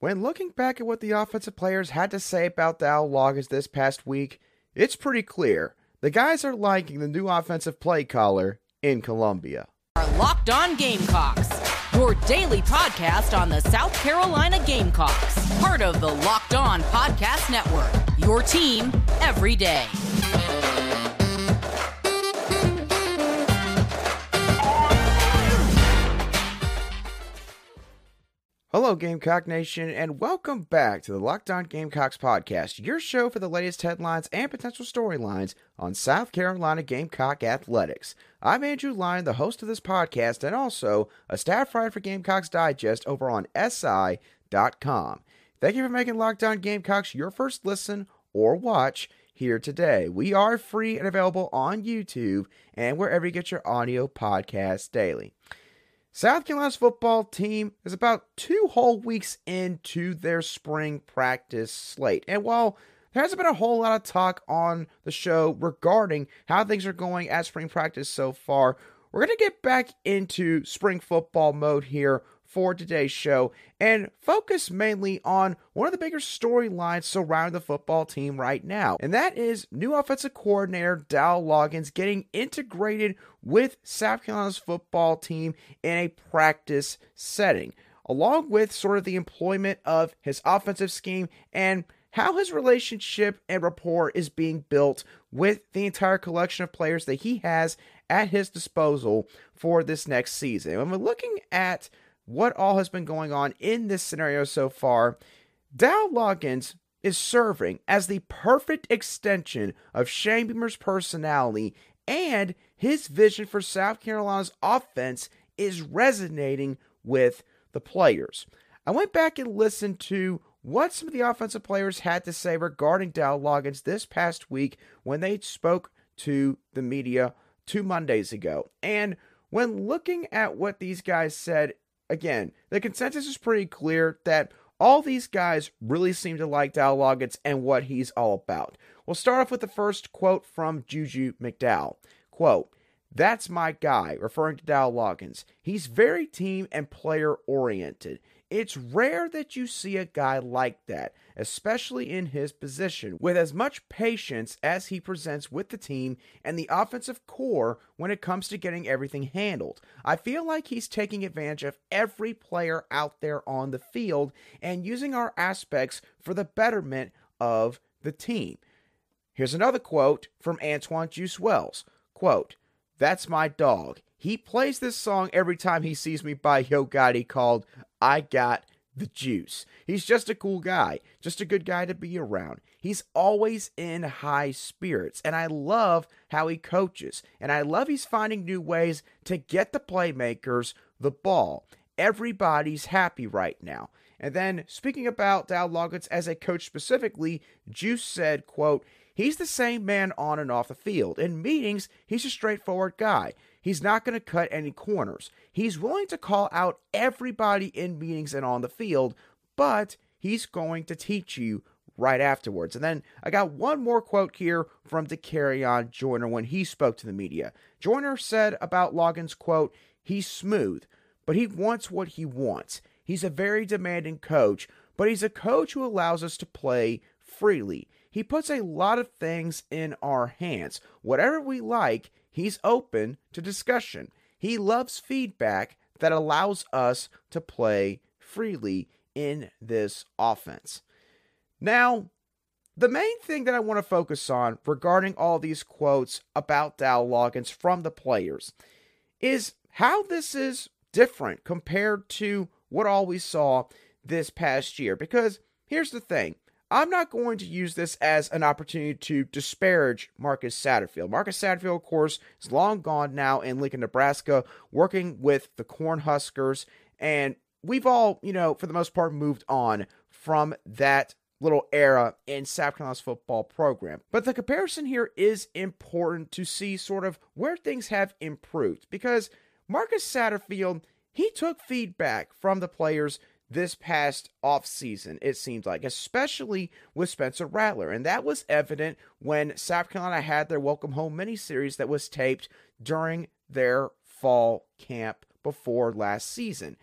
When looking back at what the offensive players had to say about the Loggains this past week, it's pretty clear. The guys are liking the new offensive play caller in Columbia. Our Locked On Gamecocks, your daily podcast on the South Carolina Gamecocks, part of the Locked On Podcast Network. Your team every day. Hello, Gamecock Nation, and welcome back to the Locked On Gamecocks podcast, your show for the latest headlines and potential storylines on South Carolina Gamecock athletics. I'm Andrew Lyon, the host of this podcast, and also a staff writer for Gamecocks Digest over on SI.com. Thank you for making Locked On Gamecocks your first listen or watch here today. We are free and available on YouTube and wherever you get your audio podcasts daily. South Carolina's football team is about two whole weeks into their spring practice slate. And while there hasn't been a whole lot of talk on the show regarding how things are going at spring practice so far, we're going to get back into spring football mode here for today's show and focus mainly on one of the bigger storylines surrounding the football team right now. And that is new offensive coordinator Dow Loggains getting integrated with South Carolina's football team in a practice setting, along with sort of the employment of his offensive scheme and how his relationship and rapport is being built with the entire collection of players that he has at his disposal for this next season. When we're looking at what all has been going on in this scenario so far, Dow Loggains is serving as the perfect extension of Shane Beamer's personality and his vision for South Carolina's offense is resonating with the players. I went back and listened to what some of the offensive players had to say regarding Dow Loggains this past week when they spoke to the media two Mondays ago. And when looking at what these guys said, again, the consensus is pretty clear that all these guys really seem to like Dow Loggains and what he's all about. We'll start off with the first quote from Juju McDowell. Quote, that's my guy, referring to Dow Loggains. He's very team and player oriented. It's rare that you see a guy like that, especially in his position, with as much patience as he presents with the team and the offensive core when it comes to getting everything handled. I feel like he's taking advantage of every player out there on the field and using our aspects for the betterment of the team. Here's another quote from Antwane Juice Wells. Quote, That's my dog. He plays this song every time he sees me by Yo Gotti called I Got the Juice. He's just a cool guy, just a good guy to be around. He's always in high spirits, and I love how he coaches, and I love he's finding new ways to get the playmakers the ball. Everybody's happy right now. And then speaking about Dow Loggains as a coach specifically, Juice said, quote, He's the same man on and off the field. In meetings, he's a straightforward guy. He's not going to cut any corners. He's willing to call out everybody in meetings and on the field, but he's going to teach you right afterwards. And then I got one more quote here from Dakereon Joyner when he spoke to the media. Joyner said about Loggains, quote, he's smooth, but he wants what he wants. He's a very demanding coach, but he's a coach who allows us to play freely. He puts a lot of things in our hands. Whatever we like, he's open to discussion. He loves feedback that allows us to play freely in this offense. Now, the main thing that I want to focus on regarding all these quotes about Dow Loggains from the players is how this is different compared to what all we saw this past year. Because here's the thing I'm not going to use this as an opportunity to disparage Marcus Satterfield. Marcus Satterfield, of course, is long gone now in Lincoln, Nebraska, working with the Cornhuskers. And we've all, you know, for the most part, moved on from that little era in South Carolina's football program. But the comparison here is important to see sort of where things have improved because Marcus Satterfield, he took feedback from the players this past offseason, it seems like, especially with Spencer Rattler. And that was evident when South Carolina had their Welcome Home miniseries that was taped during their fall camp before last season.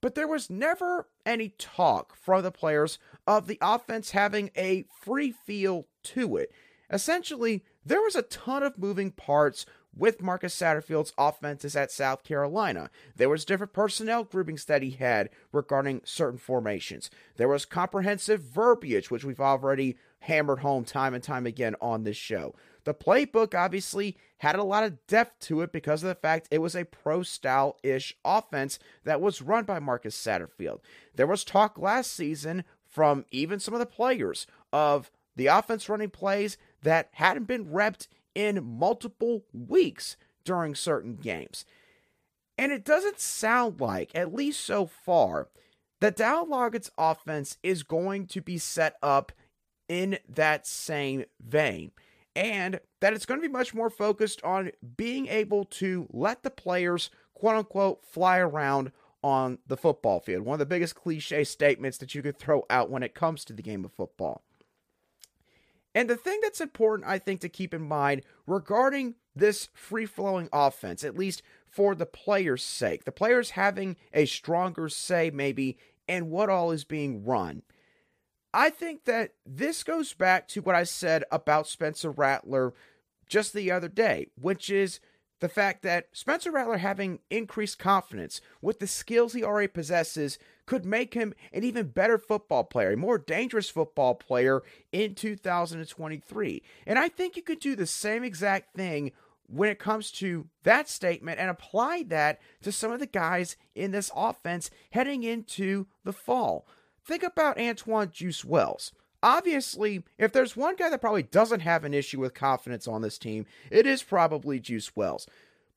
but there was never any talk from the players of the offense having a free feel to it. Essentially, there was a ton of moving parts with Marcus Satterfield's offenses at South Carolina. There was different personnel groupings that he had regarding certain formations. There was comprehensive verbiage, which we've already hammered home time and time again on this show. The playbook obviously had a lot of depth to it because of the fact it was a pro style ish offense that was run by Marcus Satterfield. There was talk last season from even some of the players of the offense running plays that hadn't been repped in multiple weeks during certain games. And it doesn't sound like, at least so far, that Dow Loggains' offense is going to be set up in that same vein. And that it's going to be much more focused on being able to let the players, quote unquote, fly around on the football field. One of the biggest cliche statements that you could throw out when it comes to the game of football. And the thing that's important, I think, to keep in mind regarding this free flowing offense, at least for the players' sake, the players having a stronger say, maybe, in what all is being run. I think that this goes back to what I said about Spencer Rattler just the other day, which is the fact that Spencer Rattler having increased confidence with the skills he already possesses could make him an even better football player, a more dangerous football player in 2023. And I think you could do the same exact thing when it comes to that statement and apply that to some of the guys in this offense heading into the fall. Think about Antwane Juice Wells. Obviously, if there's one guy that probably doesn't have an issue with confidence on this team, it is probably Juice Wells.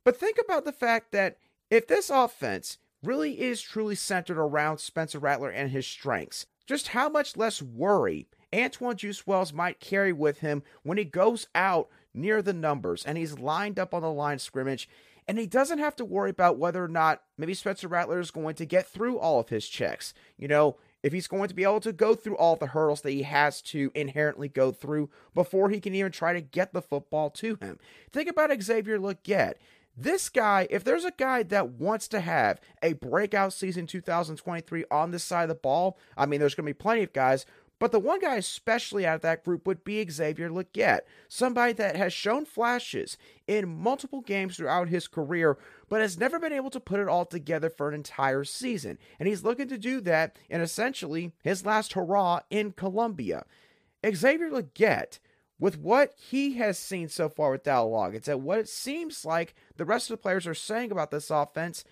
But think about the fact that if this offense really is truly centered around Spencer Rattler and his strengths. Just how much less worry Antwane Juice Wells might carry with him when he goes out near the numbers and he's lined up on the line scrimmage and he doesn't have to worry about whether or not maybe Spencer Rattler is going to get through all of his checks. You know, if he's going to be able to go through all the hurdles that he has to inherently go through before he can even try to get the football to him. Think about Xavier Legette. This guy, if there's a guy that wants to have a breakout season 2023 on this side of the ball, I mean, there's going to be plenty of guys, but the one guy, especially out of that group, would be Xavier Legette, somebody that has shown flashes in multiple games throughout his career, but has never been able to put it all together for an entire season. And he's looking to do that in essentially his last hurrah in Columbia. Xavier Legette with what he has seen so far with Dowell Loggains and what it seems like the rest of the players are saying about this offense,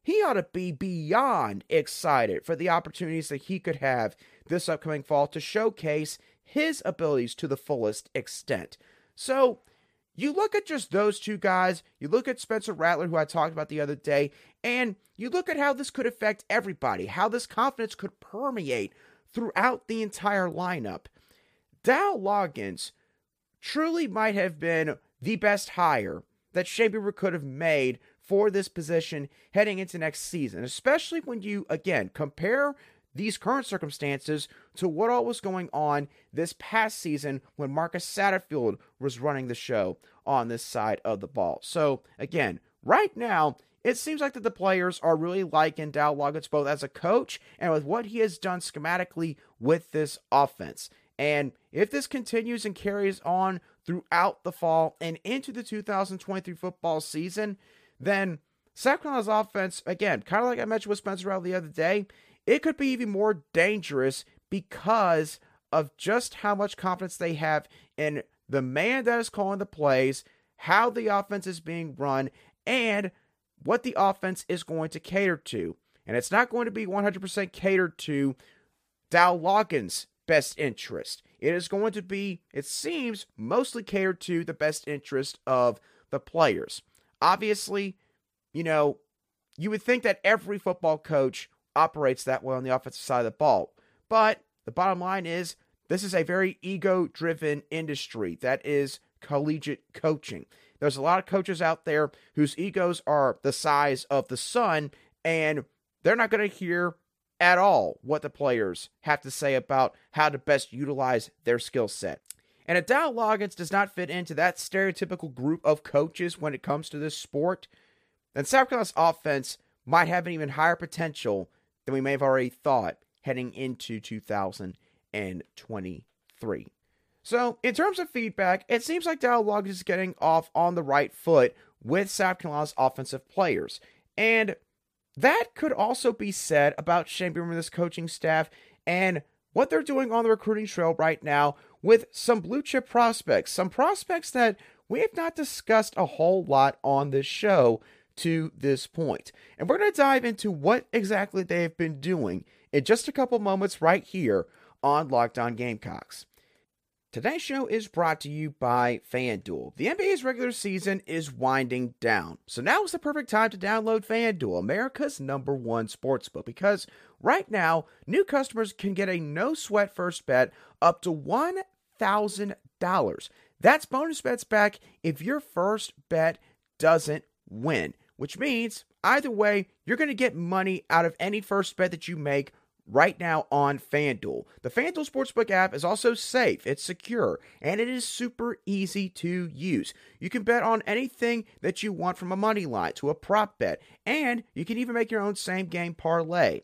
he ought to be beyond excited for the opportunities that he could have this upcoming fall to showcase his abilities to the fullest extent. So, you look at just those two guys, you look at Spencer Rattler, who I talked about the other day, and you look at how this could affect everybody, how this confidence could permeate throughout the entire lineup. Dowell Loggains truly might have been the best hire that Shane Beamer could have made for this position heading into next season, especially when you, again, compare these current circumstances to what all was going on this past season when Marcus Satterfield was running the show on this side of the ball. So, again, right now, it seems like that the players are really liking Dow Loggains both as a coach and with what he has done schematically with this offense. And if this continues and carries on throughout the fall and into the 2023 football season, then South Carolina's offense, again, kind of like I mentioned with Spencer Rattler the other day, it could be even more dangerous because of just how much confidence they have in the man that is calling the plays, how the offense is being run, and what the offense is going to cater to. And it's not going to be 100% catered to Dow Loggains' best interest. It is going to be, it seems, mostly catered to the best interest of the players. Obviously, you know, you would think that every football coach operates that way on the offensive side of the ball. But the bottom line is, this is a very ego driven industry that is collegiate coaching. There's a lot of coaches out there whose egos are the size of the sun, and they're not going to hear at all what the players have to say about how to best utilize their skill set. And if Dow Loggains does not fit into that stereotypical group of coaches when it comes to this sport, then South Carolina's offense might have an even higher potential than we may have already thought heading into 2023. So, in terms of feedback, it seems like Dow Loggains is getting off on the right foot with South Carolina's offensive players. And that could also be said about Shane Beamer and this coaching staff and what they're doing on the recruiting trail right now with some blue chip prospects, some prospects that we have not discussed a whole lot on this show to this point. And we're going to dive into what exactly they have been doing in just a couple moments right here on Locked On Gamecocks. Today's show is brought to you by FanDuel. The NBA's regular season is winding down, so now is the perfect time to download FanDuel, America's number one sportsbook, because right now, new customers can get a no sweat first bet up to $1,000. That's bonus bets back if your first bet doesn't win, which means either way, you're going to get money out of any first bet that you make right now on FanDuel. The FanDuel Sportsbook app is also safe, it's secure, and it is super easy to use. You can bet on anything that you want from a money line to a prop bet, and you can even make your own same game parlay.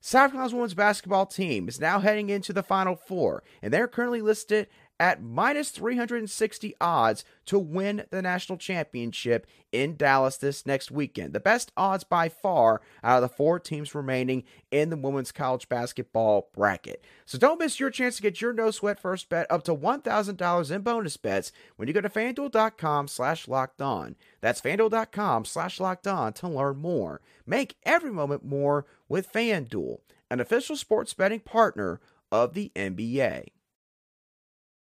South Carolina's women's basketball team is now heading into the Final Four, and they're currently listed at minus 360 odds to win the national championship in Dallas this next weekend. The best odds by far out of the four teams remaining in the women's college basketball bracket. So don't miss your chance to get your no sweat first bet up to $1,000 in bonus bets when you go to fanduel.com slash locked on. That's fanduel.com slash locked on to learn more. Make every moment more with FanDuel, an official sports betting partner of the NBA.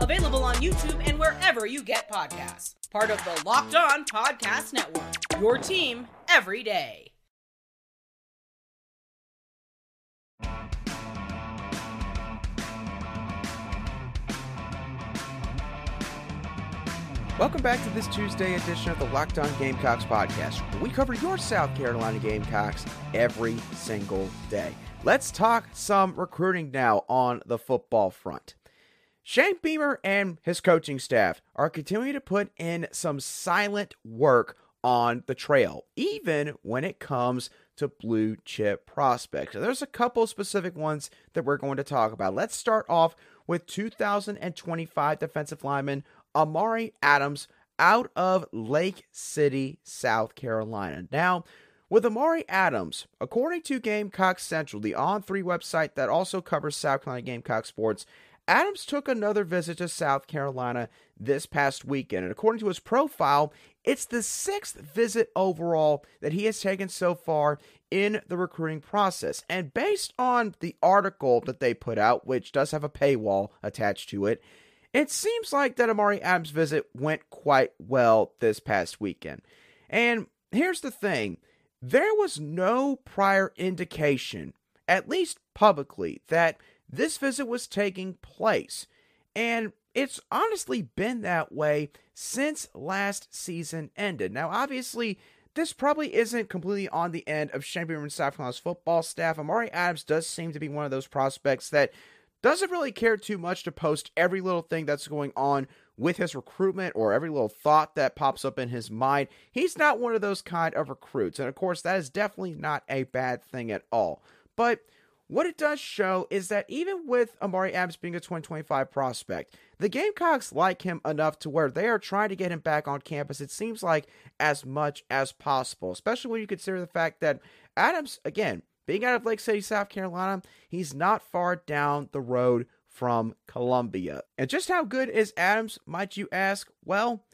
Available on YouTube and wherever you get podcasts. Part of the Locked On Podcast Network. Your team every day. Welcome back to this Tuesday edition of the Locked On Gamecocks podcast. We cover your South Carolina Gamecocks every single day. Let's talk some recruiting now on the football front. Shane Beamer and his coaching staff are continuing to put in some silent work on the trail, even when it comes to blue chip prospects. There's a couple specific ones that we're going to talk about. Let's start off with 2025 defensive lineman Amare Adams out of Lake City, South Carolina. Now, with Amare Adams, according to Gamecock Central, the On 3 website that also covers South Carolina Gamecock sports, Adams took another visit to South Carolina this past weekend. And according to his profile, it's the sixth visit overall that he has taken so far in the recruiting process. And based on the article that they put out, which does have a paywall attached to it, it seems like that Amare Adams' visit went quite well this past weekend. And here's the thing there was no prior indication, at least publicly, that this visit was taking place. And it's honestly been that way since last season ended. Now, obviously, this probably isn't completely on the end of Beamer and South Carolina's football staff. Amare Adams does seem to be one of those prospects that doesn't really care too much to post every little thing that's going on with his recruitment or every little thought that pops up in his mind. He's not one of those kind of recruits. And of course, that is definitely not a bad thing at all. But what it does show is that even with Amare Adams being a 2025 prospect, the Gamecocks like him enough to where they are trying to get him back on campus, it seems like, as much as possible, especially when you consider the fact that Adams, again, being out of Lake City, South Carolina, he's not far down the road from Columbia. And just how good is Adams, might you ask? Well,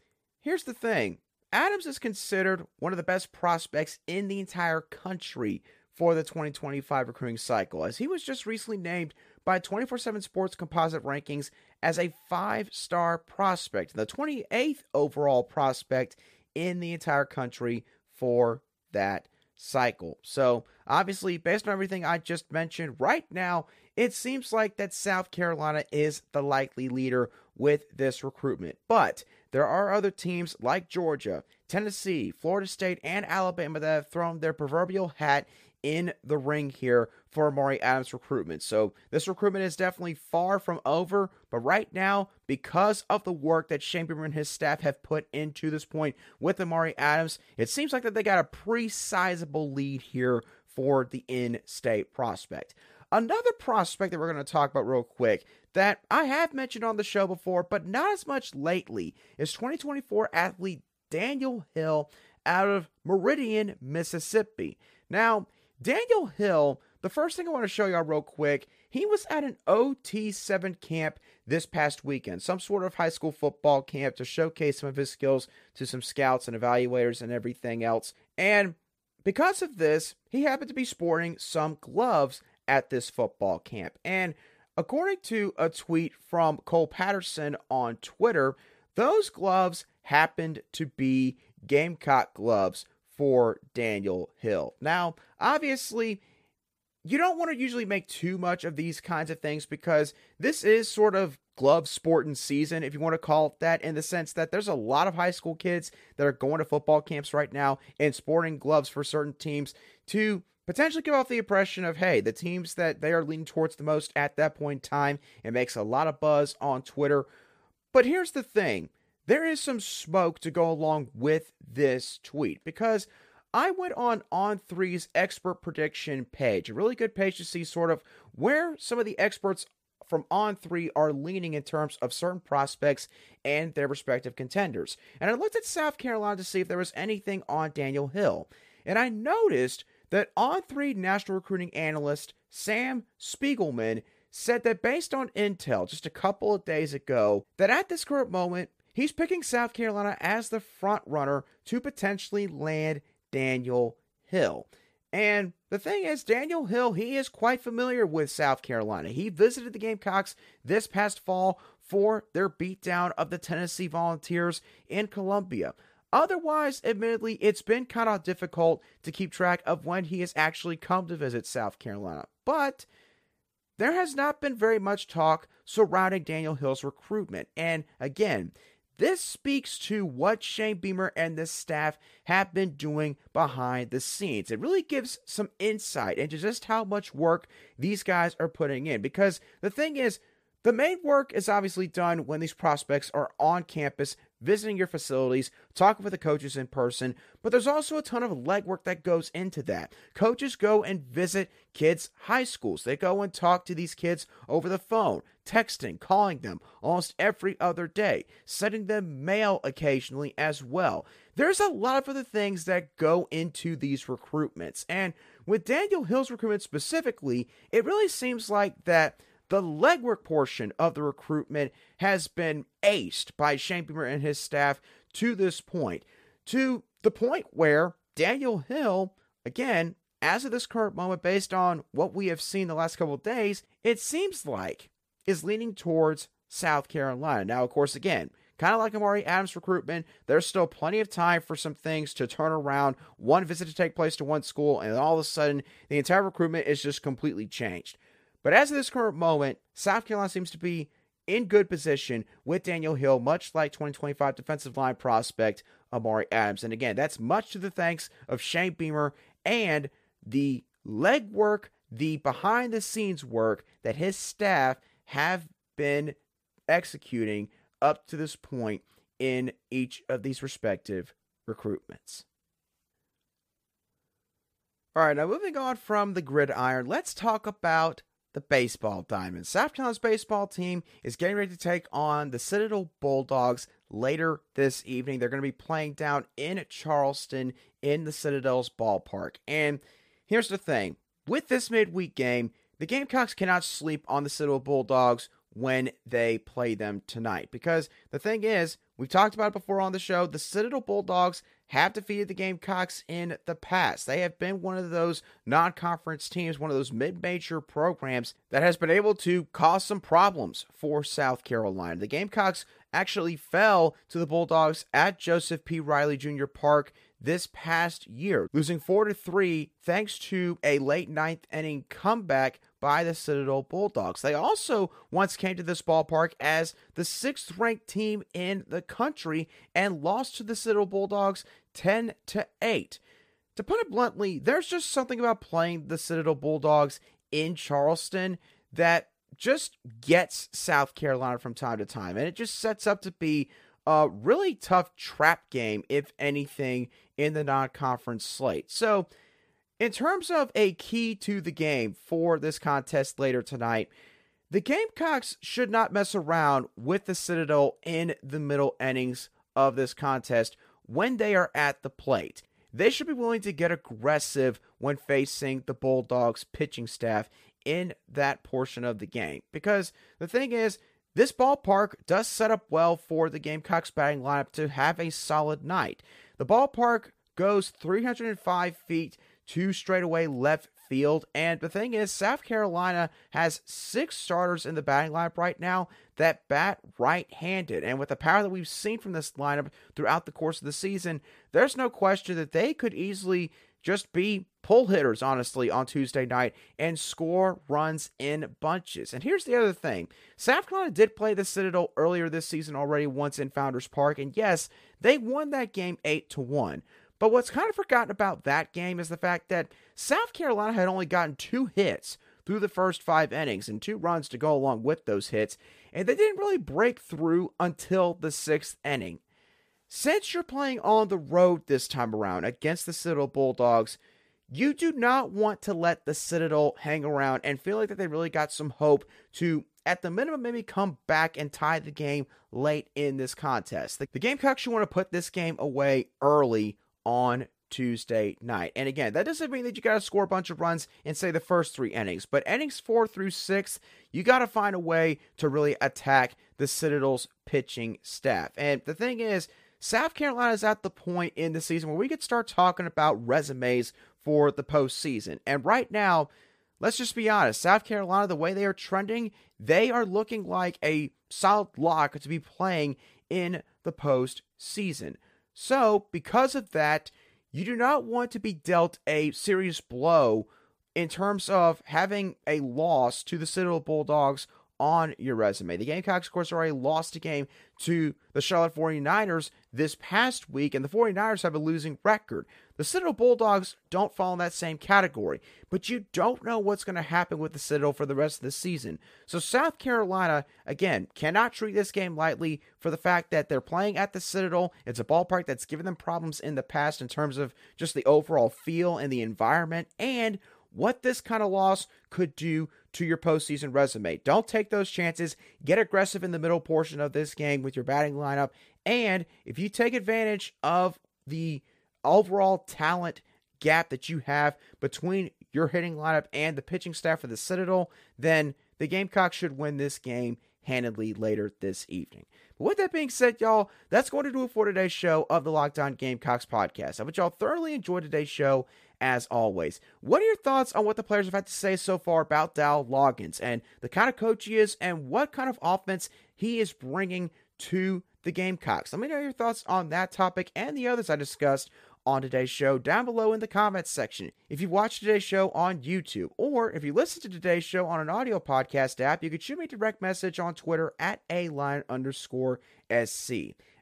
here's the thing Adams is considered one of the best prospects in the entire country for the 2025 recruiting cycle, as he was just recently named by 24 7 Sports Composite Rankings as a five star prospect, the 28th overall prospect in the entire country for that cycle. So, obviously, based on everything I just mentioned, right now, it seems like that South Carolina is the likely leader with this recruitment. But there are other teams like Georgia, Tennessee, Florida State, and Alabama that have thrown their proverbial hat in the ring here for Amare Adams recruitment. So this recruitment is definitely far from over, but right now, because of the work that Shane Beamer and his staff have put into this point with Amare Adams, it seems like that they got a pretty sizable lead here for the in-state prospect. Another prospect that we're going to talk about real quick that I have mentioned on the show before, but not as much lately, is 2024 athlete Daniel Hill out of Meridian, Mississippi. Now, Daniel Hill, the first thing I want to show y'all real quick, he was at an OT7 camp this past weekend, some sort of high school football camp to showcase some of his skills to some scouts and evaluators and everything else. And because of this, he happened to be sporting some gloves at this football camp. And according to a tweet from Cole Patterson on Twitter, those gloves happened to be Gamecock gloves for Daniel Hill. Now, obviously, you don't want to usually make too much of these kinds of things because this is sort of glove sporting season, if you want to call it that, in the sense that there's a lot of high school kids that are going to football camps right now and sporting gloves for certain teams to potentially give off the impression of, hey, the teams that they are leaning towards the most at that point in time. It makes a lot of buzz on Twitter. But here's the thing there is some smoke to go along with this tweet because I went on On3's expert prediction page, a really good page to see sort of where some of the experts from On3 are leaning in terms of certain prospects and their respective contenders. And I looked at South Carolina to see if there was anything on Daniel Hill. And I noticed that On3 national recruiting analyst Sam Spiegelman said that based on intel just a couple of days ago, that at this current moment, he's picking South Carolina as the front runner to potentially land Daniel Hill. And the thing is, Daniel Hill, he is quite familiar with South Carolina. He visited the Gamecocks this past fall for their beatdown of the Tennessee Volunteers in Columbia. Otherwise, admittedly, it's been kind of difficult to keep track of when he has actually come to visit South Carolina. But there has not been very much talk surrounding Daniel Hill's recruitment. And again, this speaks to what Shane Beamer and the staff have been doing behind the scenes. It really gives some insight into just how much work these guys are putting in. Because the thing is, the main work is obviously done when these prospects are on campus visiting your facilities, talking with the coaches in person, but there's also a ton of legwork that goes into that. Coaches go and visit kids' high schools. They go and talk to these kids over the phone, texting, calling them almost every other day, sending them mail occasionally as well. There's a lot of other things that go into these recruitments. And with Daniel Hill's recruitment specifically, it really seems like that the legwork portion of the recruitment has been aced by Shane Beamer and his staff to this point, to the point where Daniel Hill, again, as of this current moment, based on what we have seen the last couple of days, it seems like is leaning towards South Carolina. Now, of course, again, kind of like Amare Adams recruitment, there's still plenty of time for some things to turn around, one visit to take place to one school, and all of a sudden the entire recruitment is just completely changed. But as of this current moment, South Carolina seems to be in good position with Daniel Hill, much like 2025 defensive line prospect Amare Adams. And again, that's much to the thanks of Shane Beamer and the legwork, the behind the scenes work that his staff have been executing up to this point in each of these respective recruitments. All right, now moving on from the gridiron, let's talk about the baseball diamond. South baseball team is getting ready to take on the Citadel Bulldogs later this evening. They're going to be playing down in Charleston in the Citadel's ballpark. And here's the thing with this midweek game, the Gamecocks cannot sleep on the Citadel Bulldogs when they play them tonight. Because the thing is, we've talked about it before on the show, the Citadel Bulldogs have defeated the Gamecocks in the past. They have been one of those non conference teams, one of those mid major programs that has been able to cause some problems for South Carolina. The Gamecocks actually fell to the Bulldogs at Joseph P. Riley Jr. Park this past year, losing 4 to 3 thanks to a late ninth inning comeback by the Citadel Bulldogs. They also once came to this ballpark as the sixth ranked team in the country and lost to the Citadel Bulldogs 10 to 8. To put it bluntly, there's just something about playing the Citadel Bulldogs in Charleston that just gets South Carolina from time to time. And it just sets up to be a really tough trap game, if anything, in the non conference slate. So, in terms of a key to the game for this contest later tonight, the Gamecocks should not mess around with the Citadel in the middle innings of this contest when they are at the plate. They should be willing to get aggressive when facing the Bulldogs pitching staff in that portion of the game. Because the thing is, this ballpark does set up well for the Gamecocks batting lineup to have a solid night. The ballpark goes 305 feet to straightaway left field. And the thing is, South Carolina has six starters in the batting lineup right now that bat right handed. And with the power that we've seen from this lineup throughout the course of the season, there's no question that they could easily just be pull hitters, honestly, on Tuesday night and score runs in bunches. And here's the other thing South Carolina did play the Citadel earlier this season already once in Founders Park. And yes, they won that game 8 to 1. But what's kind of forgotten about that game is the fact that South Carolina had only gotten two hits through the first five innings and two runs to go along with those hits, and they didn't really break through until the sixth inning. Since you're playing on the road this time around against the Citadel Bulldogs, you do not want to let the Citadel hang around and feel like that they really got some hope to, at the minimum, maybe come back and tie the game late in this contest. The, the Gamecocks should want to put this game away early on Tuesday night. And again, that doesn't mean that you got to score a bunch of runs in, say, the first three innings, but innings four through six, you got to find a way to really attack the Citadel's pitching staff. And the thing is, South Carolina is at the point in the season where we could start talking about resumes for the postseason. And right now, let's just be honest South Carolina, the way they are trending, they are looking like a solid lock to be playing in the postseason. So, because of that, you do not want to be dealt a serious blow in terms of having a loss to the Citadel Bulldogs on your resume. The Gamecocks, of course, already lost a game to the Charlotte 49ers this past week, and the 49ers have a losing record. The Citadel Bulldogs don't fall in that same category, but you don't know what's going to happen with the Citadel for the rest of the season. So, South Carolina, again, cannot treat this game lightly for the fact that they're playing at the Citadel. It's a ballpark that's given them problems in the past in terms of just the overall feel and the environment, and what this kind of loss could do to your postseason resume. Don't take those chances. Get aggressive in the middle portion of this game with your batting lineup. And if you take advantage of the overall talent gap that you have between your hitting lineup and the pitching staff of the Citadel, then the Gamecocks should win this game handedly later this evening. But with that being said, y'all, that's going to do it for today's show of the Locked On Gamecocks podcast. I hope y'all thoroughly enjoyed today's show as always. What are your thoughts on what the players have had to say so far about Dow Loggains and the kind of coach he is and what kind of offense he is bringing to the Gamecocks? Let me know your thoughts on that topic and the others I discussed on today's show down below in the comments section. If you watched today's show on YouTube or if you listen to today's show on an audio podcast app, you can shoot me a direct message on Twitter at a line underscore SC.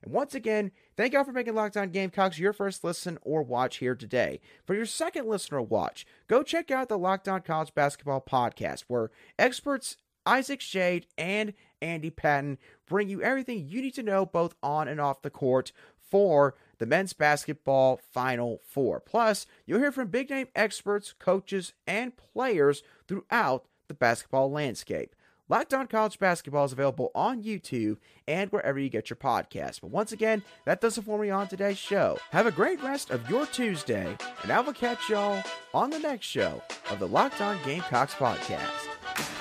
And once again, thank y'all for making Locked On Gamecocks your first listen or watch here today. For your second listener watch, go check out the Locked On College Basketball podcast, where experts Isaac Shade and Andy Patton bring you everything you need to know both on and off the court for the men's basketball Final Four. Plus, you'll hear from big name experts, coaches, and players throughout the basketball landscape. Locked On College Basketball is available on YouTube and wherever you get your podcasts. But once again, that does it for me on today's show. Have a great rest of your Tuesday, and I will catch y'all on the next show of the Locked On Gamecocks podcast.